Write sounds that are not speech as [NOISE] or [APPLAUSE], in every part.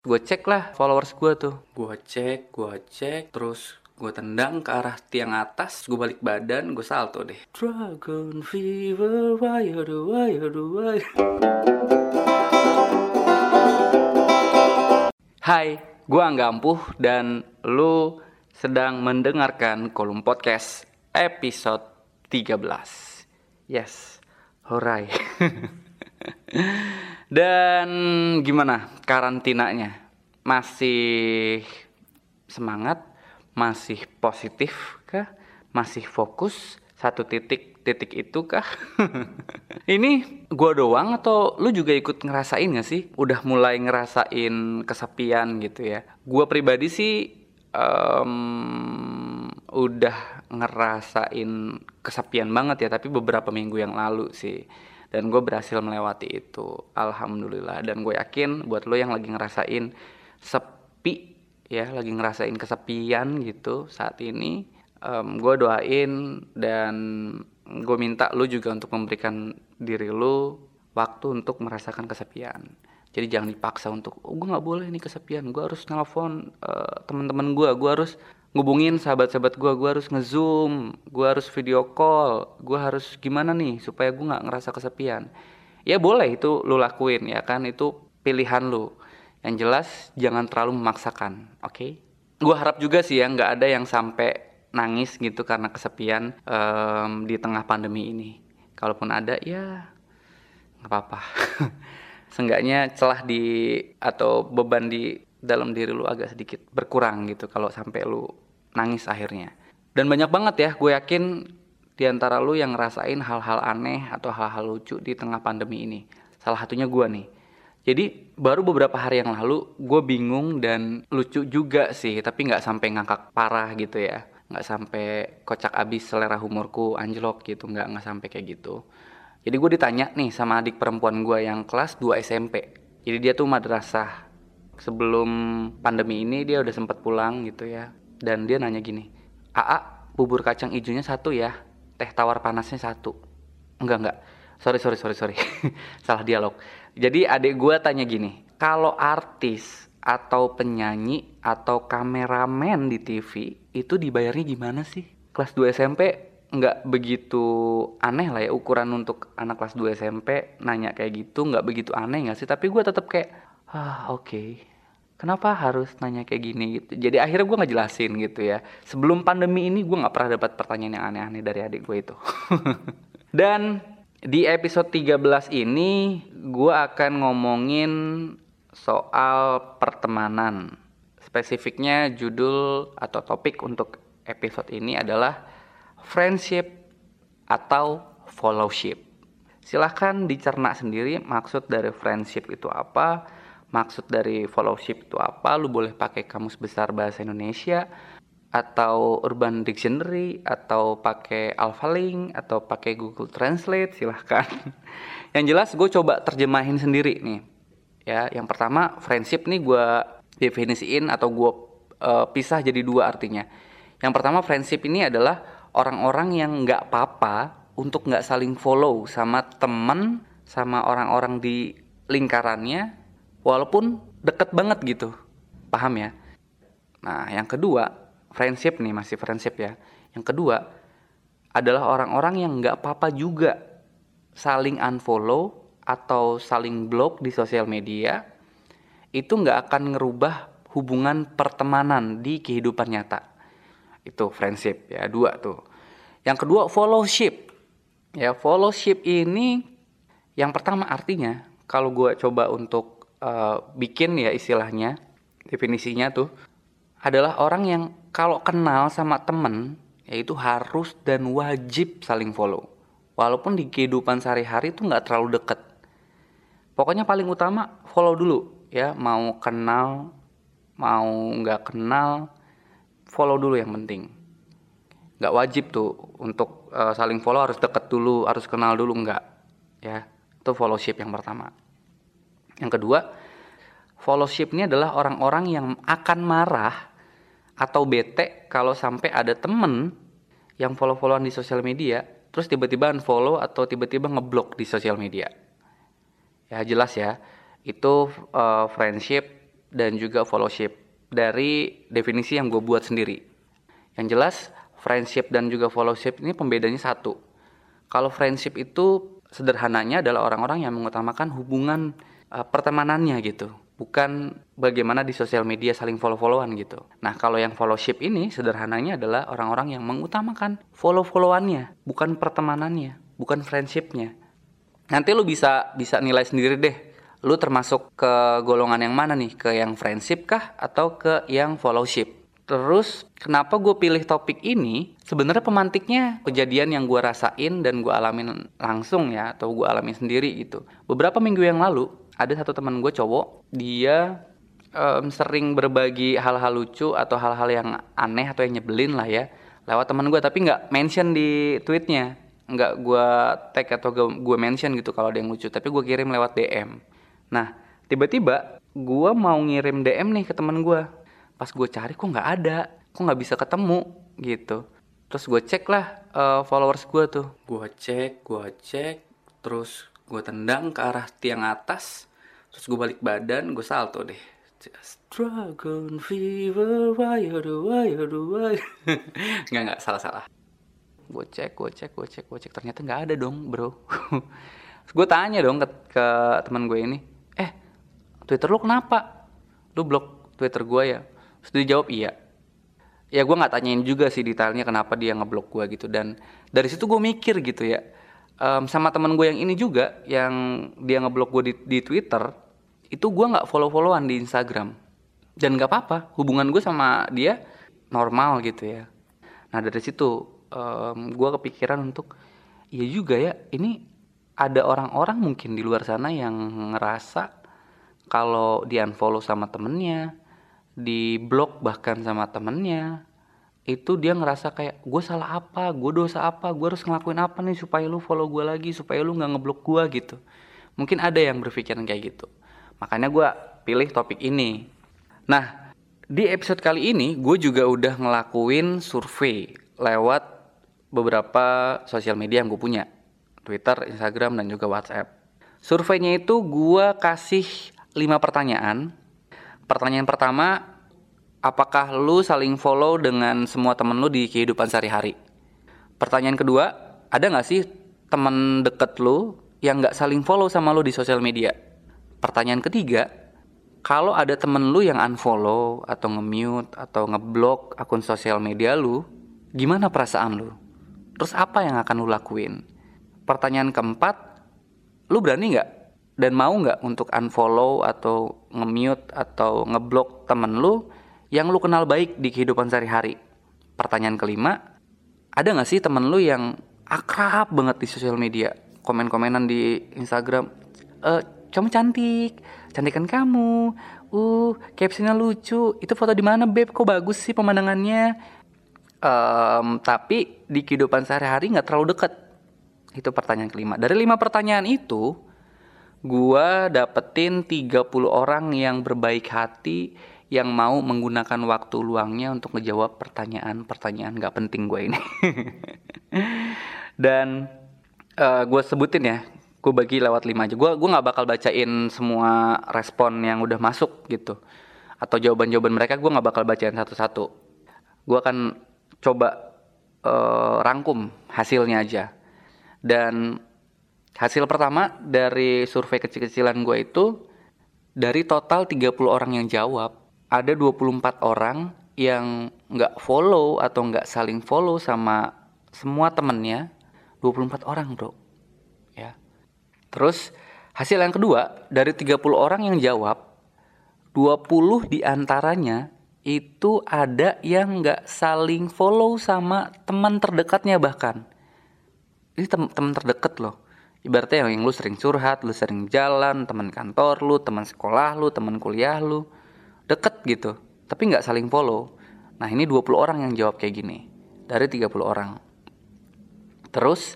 Gue cek lah followers gue tuh. Gue cek, gue cek, terus gue tendang ke arah tiang atas, gue balik badan, gue salto deh. Dragon fever, why do, why do, why Hai, gue Angga Ampuh dan lu sedang mendengarkan kolom podcast episode 13. Yes, horai. [LAUGHS] Dan gimana karantinanya? Masih semangat? Masih positif kah? Masih fokus satu titik titik itu kah? [LAUGHS] Ini gua doang atau lu juga ikut ngerasain gak sih? Udah mulai ngerasain kesepian gitu ya? Gua pribadi sih um, udah ngerasain kesepian banget ya, tapi beberapa minggu yang lalu sih dan gue berhasil melewati itu. Alhamdulillah. Dan gue yakin buat lo yang lagi ngerasain sepi ya lagi ngerasain kesepian gitu saat ini um, gue doain dan gue minta lo juga untuk memberikan diri lo waktu untuk merasakan kesepian. Jadi jangan dipaksa untuk oh, gue nggak boleh nih kesepian. Gue harus nelfon uh, teman-teman gue gue harus ngubungin sahabat-sahabat gue gue harus ngezoom gue harus video call gue harus gimana nih supaya gue nggak ngerasa kesepian. Ya boleh itu lu lakuin ya kan? Itu pilihan lu. Yang jelas jangan terlalu memaksakan oke? Okay? gue harap juga sih ya nggak ada yang sampai nangis gitu karena kesepian um, di tengah pandemi ini. Kalaupun ada ya nggak apa-apa. [LAUGHS] Seenggaknya celah di atau beban di dalam diri lu agak sedikit berkurang gitu kalau sampai lu nangis akhirnya. Dan banyak banget ya, gue yakin di antara lu yang ngerasain hal-hal aneh atau hal-hal lucu di tengah pandemi ini. Salah satunya gue nih. Jadi baru beberapa hari yang lalu gue bingung dan lucu juga sih, tapi nggak sampai ngangkak parah gitu ya, nggak sampai kocak abis selera humorku anjlok gitu, nggak nggak sampai kayak gitu. Jadi gue ditanya nih sama adik perempuan gue yang kelas 2 SMP. Jadi dia tuh madrasah sebelum pandemi ini dia udah sempat pulang gitu ya. Dan dia nanya gini AA bubur kacang hijaunya satu ya? Teh tawar panasnya satu. Enggak enggak. Sorry sorry sorry sorry. [LAUGHS] Salah dialog. Jadi adik gue tanya gini kalau artis atau penyanyi atau kameramen di TV itu dibayarnya gimana sih? Kelas 2 SMP nggak begitu aneh lah ya ukuran untuk anak kelas 2 SMP nanya kayak gitu nggak begitu aneh nggak sih? Tapi gue tetap kayak ah oke. okay kenapa harus nanya kayak gini gitu? Jadi akhirnya gue ngejelasin gitu ya. Sebelum pandemi ini gue nggak pernah dapat pertanyaan yang aneh-aneh dari adik gue itu. [LAUGHS] Dan di episode 13 ini gue akan ngomongin soal pertemanan. Spesifiknya judul atau topik untuk episode ini adalah friendship atau fellowship. Silahkan dicerna sendiri maksud dari friendship itu apa maksud dari fellowship itu apa? Lu boleh pakai kamus besar bahasa Indonesia atau Urban Dictionary atau pakai AlphaLink atau pakai Google Translate silahkan. [LAUGHS] Yang jelas gue coba terjemahin sendiri nih. Ya yang pertama friendship nih gue definisiin atau gue uh, pisah jadi dua artinya. Yang pertama friendship ini adalah orang-orang yang nggak apa-apa untuk nggak saling follow sama temen sama orang-orang di lingkarannya walaupun deket banget gitu. Paham ya? Nah yang kedua friendship nih masih friendship ya. Yang kedua adalah orang-orang yang nggak apa-apa juga saling unfollow atau saling block di sosial media itu nggak akan ngerubah hubungan pertemanan di kehidupan nyata. Itu friendship ya dua tuh. Yang kedua fellowship ya fellowship ini yang pertama artinya kalau gue coba untuk uh, bikin ya istilahnya definisinya tuh adalah orang yang kalau kenal sama temen yaitu harus dan wajib saling follow. Walaupun di kehidupan sehari-hari itu nggak terlalu deket. Pokoknya paling utama follow dulu ya. Mau kenal mau nggak kenal follow dulu yang penting. Nggak wajib tuh untuk uh, saling follow harus deket dulu harus kenal dulu nggak ya. Itu fellowship yang pertama yang kedua, fellowship ini adalah orang-orang yang akan marah atau bete kalau sampai ada temen yang follow-followan di sosial media, terus tiba-tiba unfollow atau tiba-tiba ngeblok di sosial media. Ya jelas ya, itu uh, friendship dan juga followship dari definisi yang gue buat sendiri. Yang jelas, friendship dan juga followship ini pembedanya satu. Kalau friendship itu sederhananya adalah orang-orang yang mengutamakan hubungan uh, pertemanannya gitu bukan bagaimana di sosial media saling follow-followan gitu. Nah, kalau yang followship ini sederhananya adalah orang-orang yang mengutamakan follow-followannya, bukan pertemanannya, bukan friendshipnya. Nanti lu bisa bisa nilai sendiri deh. Lu termasuk ke golongan yang mana nih? Ke yang friendship kah atau ke yang followship? Terus kenapa gue pilih topik ini? Sebenarnya pemantiknya kejadian yang gue rasain dan gue alamin langsung ya atau gue alamin sendiri gitu. Beberapa minggu yang lalu ada satu teman gue cowok dia um, sering berbagi hal-hal lucu atau hal-hal yang aneh atau yang nyebelin lah ya lewat teman gue tapi nggak mention di tweetnya. Nggak gue tag atau gue mention gitu kalau ada yang lucu tapi gue kirim lewat DM nah tiba-tiba gue mau ngirim DM nih ke teman gue pas gue cari kok nggak ada kok nggak bisa ketemu gitu. Terus gue cek lah uh, followers gue tuh. Gue cek gue cek terus gue tendang ke arah tiang atas terus gue balik badan gue salto deh. Just dragon fever, why do, why do, why? [LAUGHS] Nggak, nggak, salah-salah. Gue cek, gue cek, gue cek, gue cek. Ternyata nggak ada dong bro. [LAUGHS] Gue tanya dong ke, ke teman gue ini Eh, Twitter lu kenapa? Lu blok Twitter gue ya? Terus dia jawab iya. Ya gue nggak tanyain juga sih detailnya kenapa dia ngeblok gue gitu. Dan dari situ gue mikir gitu ya um, sama temen gue yang ini juga yang dia ngeblok gue di, di Twitter itu gue nggak follow followan di Instagram. Dan nggak apa-apa hubungan gue sama dia normal gitu ya. Nah dari situ um, gue kepikiran untuk iya juga ya ini ada orang-orang mungkin di luar sana yang ngerasa kalau di unfollow sama temennya di blok bahkan sama temennya itu dia ngerasa kayak gue salah apa? Gue dosa apa? Gue harus ngelakuin apa nih supaya lu follow gue lagi supaya lu nggak ngeblok gue gitu. Mungkin ada yang berpikiran kayak gitu. Makanya gue pilih topik ini. Nah di episode kali ini gue juga udah ngelakuin survei lewat beberapa sosial media yang gue punya. Twitter, Instagram dan juga WhatsApp. Surveinya itu gue kasih 5 pertanyaan. Pertanyaan pertama apakah lu saling follow dengan semua temen lu di kehidupan sehari-hari? Pertanyaan kedua, ada nggak sih temen deket lu yang nggak saling follow sama lu di sosial media? Pertanyaan ketiga, kalau ada temen lu yang unfollow atau nge-mute atau ngeblok akun sosial media lu, gimana perasaan lu? Terus apa yang akan lu lakuin? Pertanyaan keempat, lu berani nggak dan mau nggak untuk unfollow atau nge-mute atau ngeblok temen lu yang lu kenal baik di kehidupan sehari-hari. Pertanyaan kelima, ada gak sih temen lu yang akrab banget di sosial media? Komen-komenan di Instagram, e, kamu cantik, cantikan kamu, uh, captionnya lucu, itu foto di mana beb, kok bagus sih pemandangannya? Um, tapi di kehidupan sehari-hari nggak terlalu deket. Itu pertanyaan kelima. Dari lima pertanyaan itu, gua dapetin 30 orang yang berbaik hati yang mau menggunakan waktu luangnya untuk ngejawab pertanyaan-pertanyaan gak penting gue ini. [LAUGHS] Dan uh, eh, gue sebutin ya, gue bagi lewat lima aja. Gue gue nggak bakal bacain semua respon yang udah masuk gitu, atau jawaban-jawaban mereka gue nggak bakal bacain satu-satu. Gue akan coba uh, rangkum hasilnya aja. Dan hasil pertama dari survei kecil-kecilan gue itu dari total 30 orang yang jawab ada 24 orang yang nggak follow atau nggak saling follow sama semua temennya 24 orang bro. Ya. Terus hasil yang kedua dari 30 orang yang jawab 20 di antaranya itu ada yang nggak saling follow sama teman terdekatnya bahkan. Ini teman terdekat loh. Ibaratnya yang, yang lu sering curhat lu sering jalan teman kantor lu teman sekolah lu teman kuliah lu deket gitu tapi nggak saling follow. Nah ini 20 orang yang jawab kayak gini dari 30 orang. Terus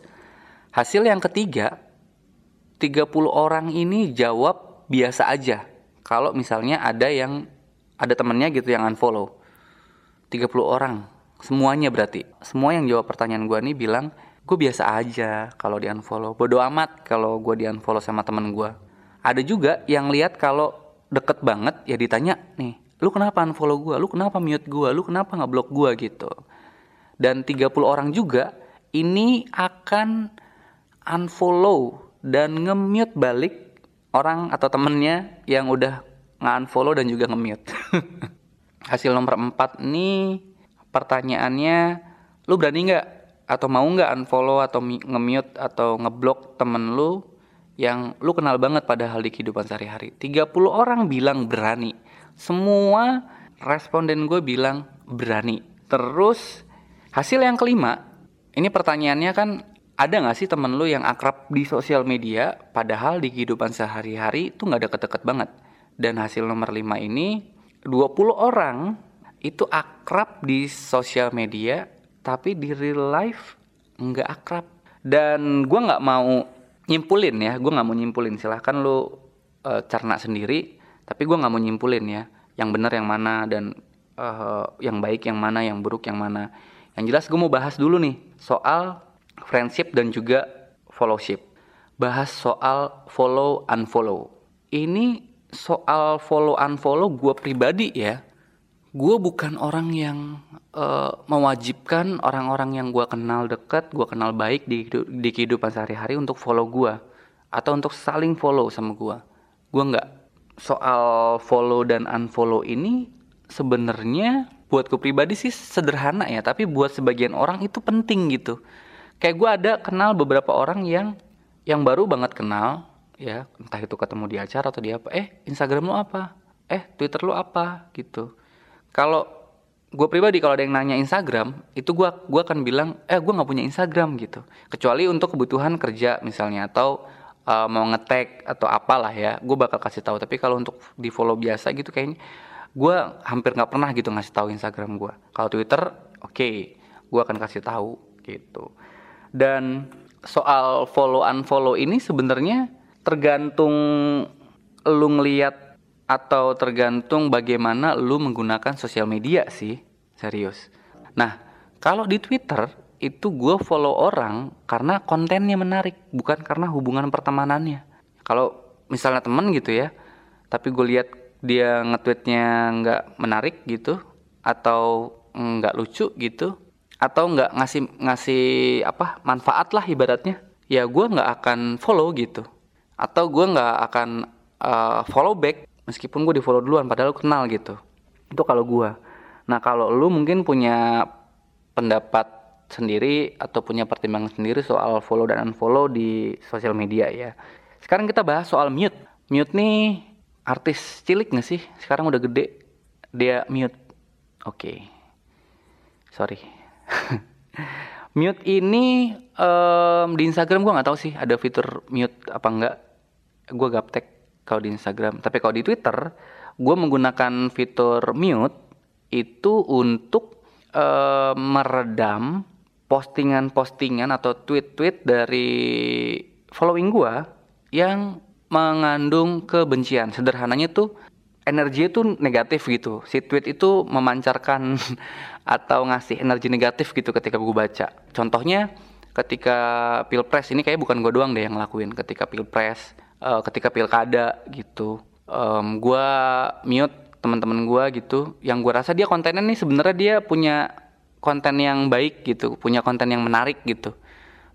hasil yang ketiga 30 orang ini jawab biasa aja. Kalau misalnya ada yang ada temennya gitu yang unfollow 30 orang semuanya berarti. Semua yang jawab pertanyaan gue nih bilang gue biasa aja kalau di unfollow. Bodoh amat kalau gue di unfollow sama temen gue ada juga yang lihat kalau deket banget ya ditanya nih lu kenapa unfollow gue lu kenapa mute gue lu kenapa nggak blok gue gitu. Dan 30 orang juga ini akan unfollow dan nge-mute balik orang atau temennya yang udah nge-unfollow dan juga nge-mute. [LAUGHS] Hasil nomor 4 nih pertanyaannya lu berani nggak? Atau mau nggak unfollow atau nge-mute atau ngeblok temen lu yang lu kenal banget padahal di kehidupan sehari-hari. 30 orang bilang berani. Semua responden gue bilang berani. Terus hasil yang kelima ini pertanyaannya kan ada nggak sih temen lu yang akrab di sosial media padahal di kehidupan sehari-hari itu nggak deket-deket banget? Dan hasil nomor 5 ini 20 orang itu akrab di sosial media tapi di real life nggak akrab. Dan gue nggak mau nyimpulin ya gue nggak mau nyimpulin. Silahkan lu uh, cerna sendiri tapi gue nggak mau nyimpulin ya. Yang benar yang mana dan uh, yang baik yang mana yang buruk yang mana. Yang jelas gue mau bahas dulu nih soal friendship dan juga followship. Bahas soal follow unfollow. Ini soal follow unfollow gue pribadi ya gue bukan orang yang uh, mewajibkan orang-orang yang gue kenal dekat gue kenal baik di di kehidupan sehari-hari untuk follow gue atau untuk saling follow sama gue gue nggak soal follow dan unfollow ini sebenarnya buat gue pribadi sih sederhana ya tapi buat sebagian orang itu penting gitu. Kayak gue ada kenal beberapa orang yang yang baru banget kenal ya entah itu ketemu di acara atau di apa eh Instagram lu apa? Eh Twitter lu apa? Gitu kalau gue pribadi kalau ada yang nanya Instagram itu gue gua akan bilang eh gue nggak punya Instagram gitu. Kecuali untuk kebutuhan kerja misalnya atau uh, mau ngetek atau apalah ya gue bakal kasih tahu. Tapi kalau untuk di follow biasa gitu kayaknya gue hampir nggak pernah gitu ngasih tahu Instagram gue kalau Twitter oke okay, gue akan kasih tahu gitu. Dan soal follow unfollow ini sebenarnya tergantung lu ngeliat atau tergantung bagaimana lu menggunakan sosial media sih serius. Nah kalau di Twitter itu gue follow orang karena kontennya menarik bukan karena hubungan pertemanannya. Kalau misalnya temen gitu ya tapi gue lihat dia nge-tweetnya nggak menarik gitu atau nggak lucu gitu atau nggak ngasih ngasih apa manfaat lah ibaratnya ya gue nggak akan follow gitu. Atau gue nggak akan uh, follow back meskipun gue di follow duluan padahal kenal gitu. Itu kalau gue nah kalau lu mungkin punya pendapat sendiri atau punya pertimbangan sendiri soal follow dan unfollow di sosial media ya. Sekarang kita bahas soal mute. Mute nih artis cilik gak sih? Sekarang udah gede. Dia mute. Oke. Okay. sorry. [LAUGHS] Mute ini um, di Instagram gue nggak tahu sih ada fitur mute apa enggak gue gaptek kalau di Instagram. Tapi kalau di Twitter gue menggunakan fitur mute itu untuk um, meredam postingan-postingan atau tweet-tweet dari following gue yang mengandung kebencian. Sederhananya tuh energi itu negatif gitu. Si tweet itu memancarkan [LAUGHS] atau ngasih energi negatif gitu ketika gue baca. Contohnya ketika pilpres ini kayak bukan gue doang deh yang ngelakuin ketika pilpres, uh, ketika pilkada gitu. Um, gue mute teman-teman gue gitu, yang gue rasa dia kontennya nih sebenarnya dia punya konten yang baik gitu, punya konten yang menarik gitu.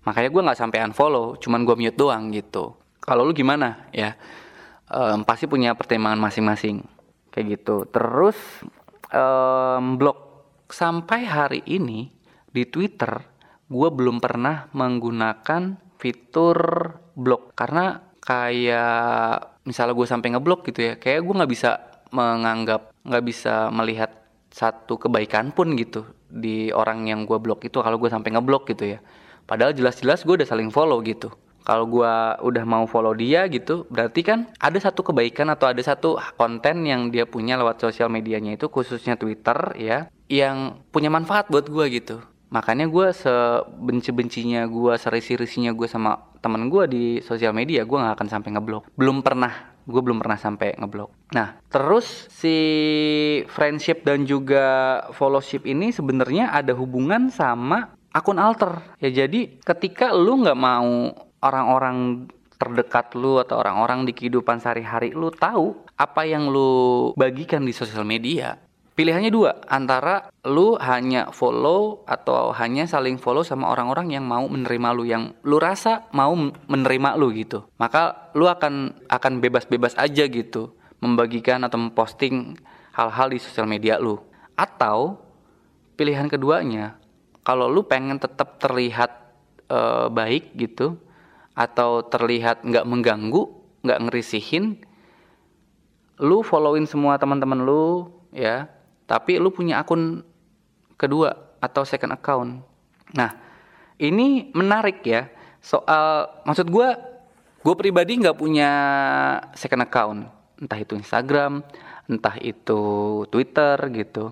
Makanya gue nggak sampai unfollow, cuman gue mute doang gitu. Kalau lu gimana ya? Um, pasti punya pertimbangan masing-masing kayak gitu. Terus um, blog sampai hari ini di Twitter gue belum pernah menggunakan fitur blog karena kayak misalnya gue sampai ngeblok gitu ya kayak gue nggak bisa menganggap nggak bisa melihat satu kebaikan pun gitu di orang yang gue blok itu kalau gue sampai ngeblok gitu ya. Padahal jelas-jelas gue udah saling follow gitu. Kalau gue udah mau follow dia gitu berarti kan ada satu kebaikan atau ada satu konten yang dia punya lewat sosial medianya itu khususnya Twitter ya yang punya manfaat buat gue gitu makanya gue sebenci-bencinya gue serisi-risinya gue sama temen gue di sosial media gue nggak akan sampai ngeblok. Belum pernah gue belum pernah sampai ngeblok. Nah terus si friendship dan juga followship ini sebenarnya ada hubungan sama akun alter. Ya jadi ketika lu nggak mau orang-orang terdekat lu atau orang-orang di kehidupan sehari-hari lu tahu apa yang lu bagikan di sosial media pilihannya dua antara lu hanya follow atau hanya saling follow sama orang-orang yang mau menerima lu yang lu rasa mau menerima lu gitu. Maka lu akan akan bebas-bebas aja gitu membagikan atau memposting hal-hal di sosial media lu. Atau pilihan keduanya kalau lu pengen tetap terlihat uh, baik gitu atau terlihat nggak mengganggu nggak ngerisihin lu followin semua teman-teman lu ya tapi lu punya akun kedua atau second account. Nah, ini menarik ya. Soal maksud gue, gue pribadi nggak punya second account, entah itu Instagram, entah itu Twitter gitu.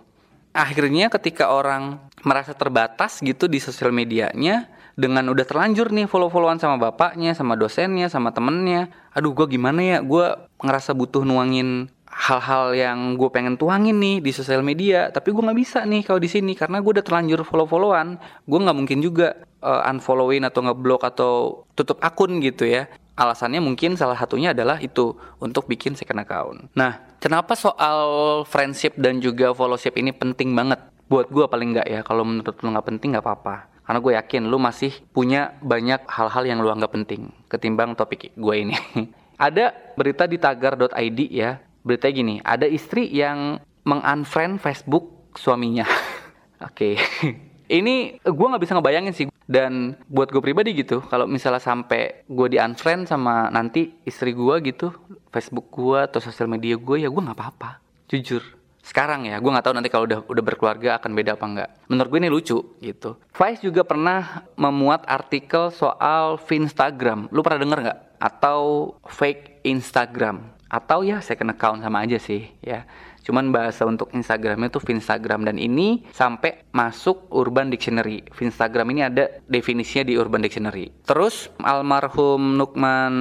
Akhirnya ketika orang merasa terbatas gitu di sosial medianya, dengan udah terlanjur nih follow-followan sama bapaknya, sama dosennya, sama temennya. Aduh, gue gimana ya? Gue ngerasa butuh nuangin hal-hal yang gue pengen tuangin nih di sosial media tapi gue nggak bisa nih kalau di sini karena gue udah terlanjur follow-followan. Gue nggak mungkin juga uh, unfollowin atau ngeblok atau tutup akun gitu ya. Alasannya mungkin salah satunya adalah itu untuk bikin second account. Nah kenapa soal friendship dan juga followship ini penting banget? Buat gue paling nggak ya kalau menurut lu nggak penting nggak apa-apa. Karena gue yakin lu masih punya banyak hal-hal yang lu anggap penting ketimbang topik gue ini. [LAUGHS] Ada berita di tagar.id ya beritanya gini, ada istri yang mengunfriend Facebook suaminya. [LAUGHS] Oke. okay. [LAUGHS] Ini gue nggak bisa ngebayangin sih. Dan buat gue pribadi gitu, kalau misalnya sampai gue di unfriend sama nanti istri gue gitu, Facebook gue atau sosial media gue ya gue nggak apa-apa. Jujur. Sekarang ya, gue nggak tahu nanti kalau udah udah berkeluarga akan beda apa enggak. Menurut gue ini lucu gitu. Vice juga pernah memuat artikel soal Instagram. Lu pernah denger nggak? Atau fake Instagram atau ya second account sama aja sih ya. Cuman bahasa untuk Instagramnya tuh Instagram dan ini sampai masuk Urban Dictionary. Instagram ini ada definisinya di Urban Dictionary. Terus almarhum Nukman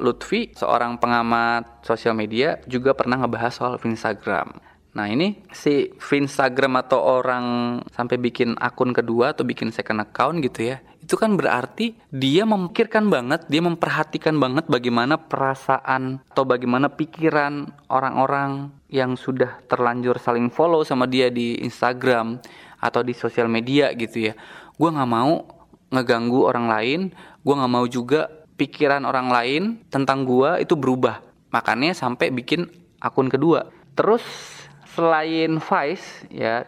Lutfi seorang pengamat sosial media juga pernah ngebahas soal Instagram Nah ini si Instagram atau orang sampai bikin akun kedua atau bikin second account gitu ya itu kan berarti dia memikirkan banget, dia memperhatikan banget bagaimana perasaan atau bagaimana pikiran orang-orang yang sudah terlanjur saling follow sama dia di Instagram atau di sosial media gitu ya. Gue nggak mau ngeganggu orang lain, gue nggak mau juga pikiran orang lain tentang gue itu berubah. Makanya sampai bikin akun kedua. Terus selain Vice ya,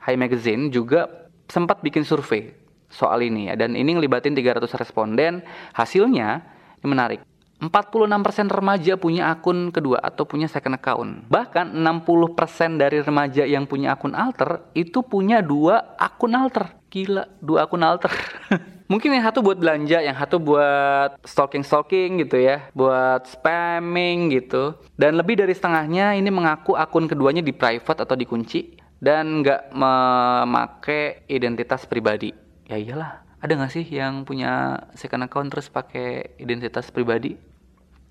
High Magazine juga sempat bikin survei soal ini ya. Dan ini ngelibatin 300 responden. Hasilnya ini menarik. 46% remaja punya akun kedua atau punya second account. Bahkan 60% dari remaja yang punya akun alter itu punya dua akun alter. Gila, dua akun alter. [LAUGHS] Mungkin yang satu buat belanja, yang satu buat stalking-stalking gitu ya, buat spamming gitu. Dan lebih dari setengahnya ini mengaku akun keduanya di private atau dikunci dan nggak memakai identitas pribadi ya iyalah. Ada nggak sih yang punya second account terus pakai identitas pribadi?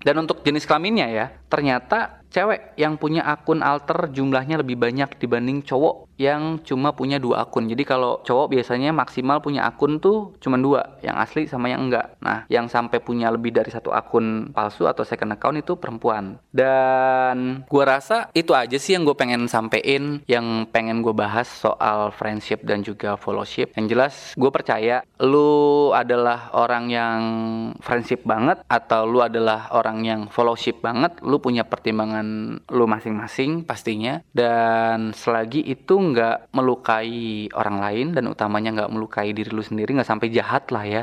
Dan untuk jenis kelaminnya ya ternyata cewek yang punya akun alter jumlahnya lebih banyak dibanding cowok yang cuma punya dua akun. Jadi kalau cowok biasanya maksimal punya akun tuh cuma dua, yang asli sama yang enggak. Nah, yang sampai punya lebih dari satu akun palsu atau second account itu perempuan. Dan gue rasa itu aja sih yang gue pengen sampein, yang pengen gue bahas soal friendship dan juga followship. Yang jelas gue percaya lu adalah orang yang friendship banget atau lu adalah orang yang followship banget, lu punya pertimbangan dengan lu masing-masing pastinya. Dan selagi itu nggak melukai orang lain dan utamanya nggak melukai diri lu sendiri nggak sampai jahat lah ya.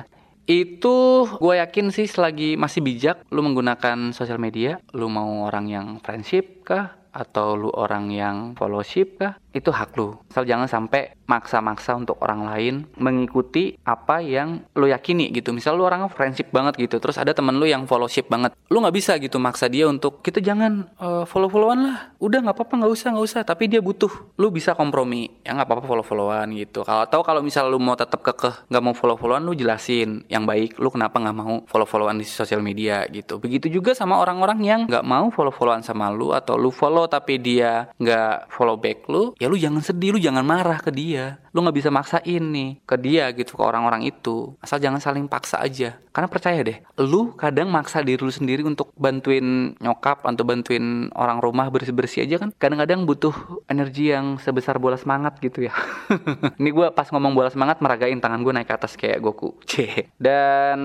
Itu gue yakin sih selagi masih bijak lu menggunakan sosial media lu mau orang yang friendship kah? Atau lu orang yang followship kah itu hak lu. Asal jangan sampai maksa-maksa untuk orang lain mengikuti apa yang lu yakini gitu. Misal lu orang friendship banget gitu terus ada temen lu yang followship banget. Lu nggak bisa gitu maksa dia untuk kita jangan uh, follow-followan lah. Udah nggak apa-apa nggak usah nggak usah. Tapi dia butuh. Lu bisa kompromi. Ya nggak apa-apa follow-followan gitu. Kalau atau kalau misal lu mau tetap kekeh nggak mau follow-followan lu jelasin yang baik. Lu kenapa nggak mau follow-followan di sosial media gitu. Begitu juga sama orang-orang yang nggak mau follow-followan sama lu atau lu follow tapi dia nggak follow back lu ya lu jangan sedih lu jangan marah ke dia lu nggak bisa maksain nih ke dia gitu ke orang-orang itu. Asal jangan saling paksa aja. Karena percaya deh lu kadang maksa diri lu sendiri untuk bantuin nyokap atau bantuin orang rumah bersih-bersih aja kan kadang-kadang butuh energi yang sebesar bola semangat gitu ya. [LAUGHS] Ini gue pas ngomong bola semangat meragain tangan gue naik ke atas kayak Goku. [LAUGHS] C dan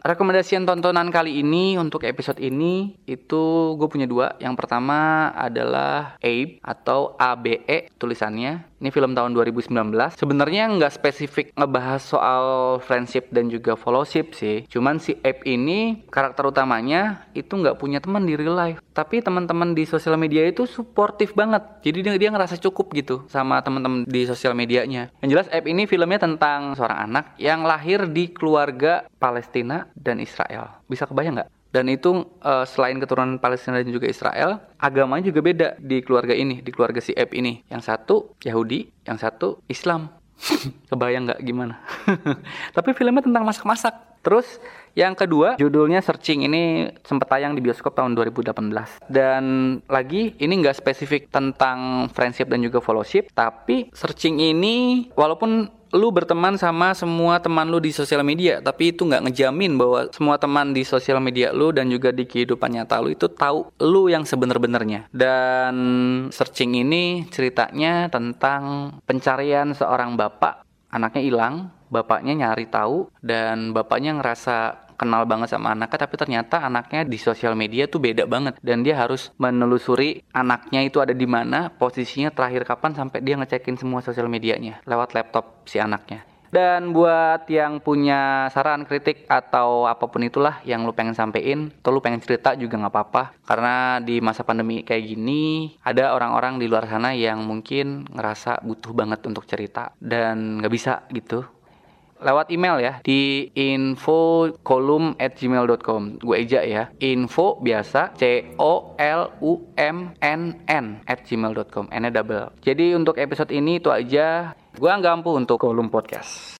rekomendasian tontonan kali ini untuk episode ini itu gue punya dua. Yang pertama adalah Abe atau ABE tulisannya ini film tahun 2019. Sebenarnya nggak spesifik ngebahas soal friendship dan juga fellowship sih. Cuman si Ape ini karakter utamanya itu nggak punya teman di real life. Tapi teman-teman di sosial media itu suportif banget. Jadi dia, dia ngerasa cukup gitu sama teman-teman di sosial medianya. Yang jelas Ape ini filmnya tentang seorang anak yang lahir di keluarga Palestina dan Israel. Bisa kebayang nggak? Dan itu uh, selain keturunan Palestina dan juga Israel agamanya juga beda di keluarga ini di keluarga si Eb ini. Yang satu Yahudi yang satu Islam. [LAUGHS] Kebayang nggak gimana? [LAUGHS] Tapi filmnya tentang masak-masak. Terus yang kedua judulnya Searching. Ini sempat tayang di bioskop tahun 2018 dan lagi ini nggak spesifik tentang friendship dan juga fellowship tapi Searching ini walaupun lu berteman sama semua teman lu di sosial media tapi itu nggak ngejamin bahwa semua teman di sosial media lu dan juga di kehidupan nyata lu itu tahu lu yang sebenar-benarnya. Dan searching ini ceritanya tentang pencarian seorang bapak. Anaknya hilang bapaknya nyari tahu dan bapaknya ngerasa kenal banget sama anaknya tapi ternyata anaknya di sosial media tuh beda banget. Dan dia harus menelusuri anaknya itu ada di mana posisinya terakhir kapan sampai dia ngecekin semua sosial medianya lewat laptop si anaknya. Dan buat yang punya saran, kritik atau apa pun itulah yang lu pengen sampein, atau lu pengen cerita juga nggak apa-apa. Karena di masa pandemi kayak gini, ada orang-orang di luar sana yang mungkin ngerasa butuh banget untuk cerita dan nggak bisa gitu lewat email ya di info kolum at gmail.com gue eja ya info biasa c o l u m n n at gmail.com n double. Jadi untuk episode ini itu aja. Gue nggak ampuh untuk kolum podcast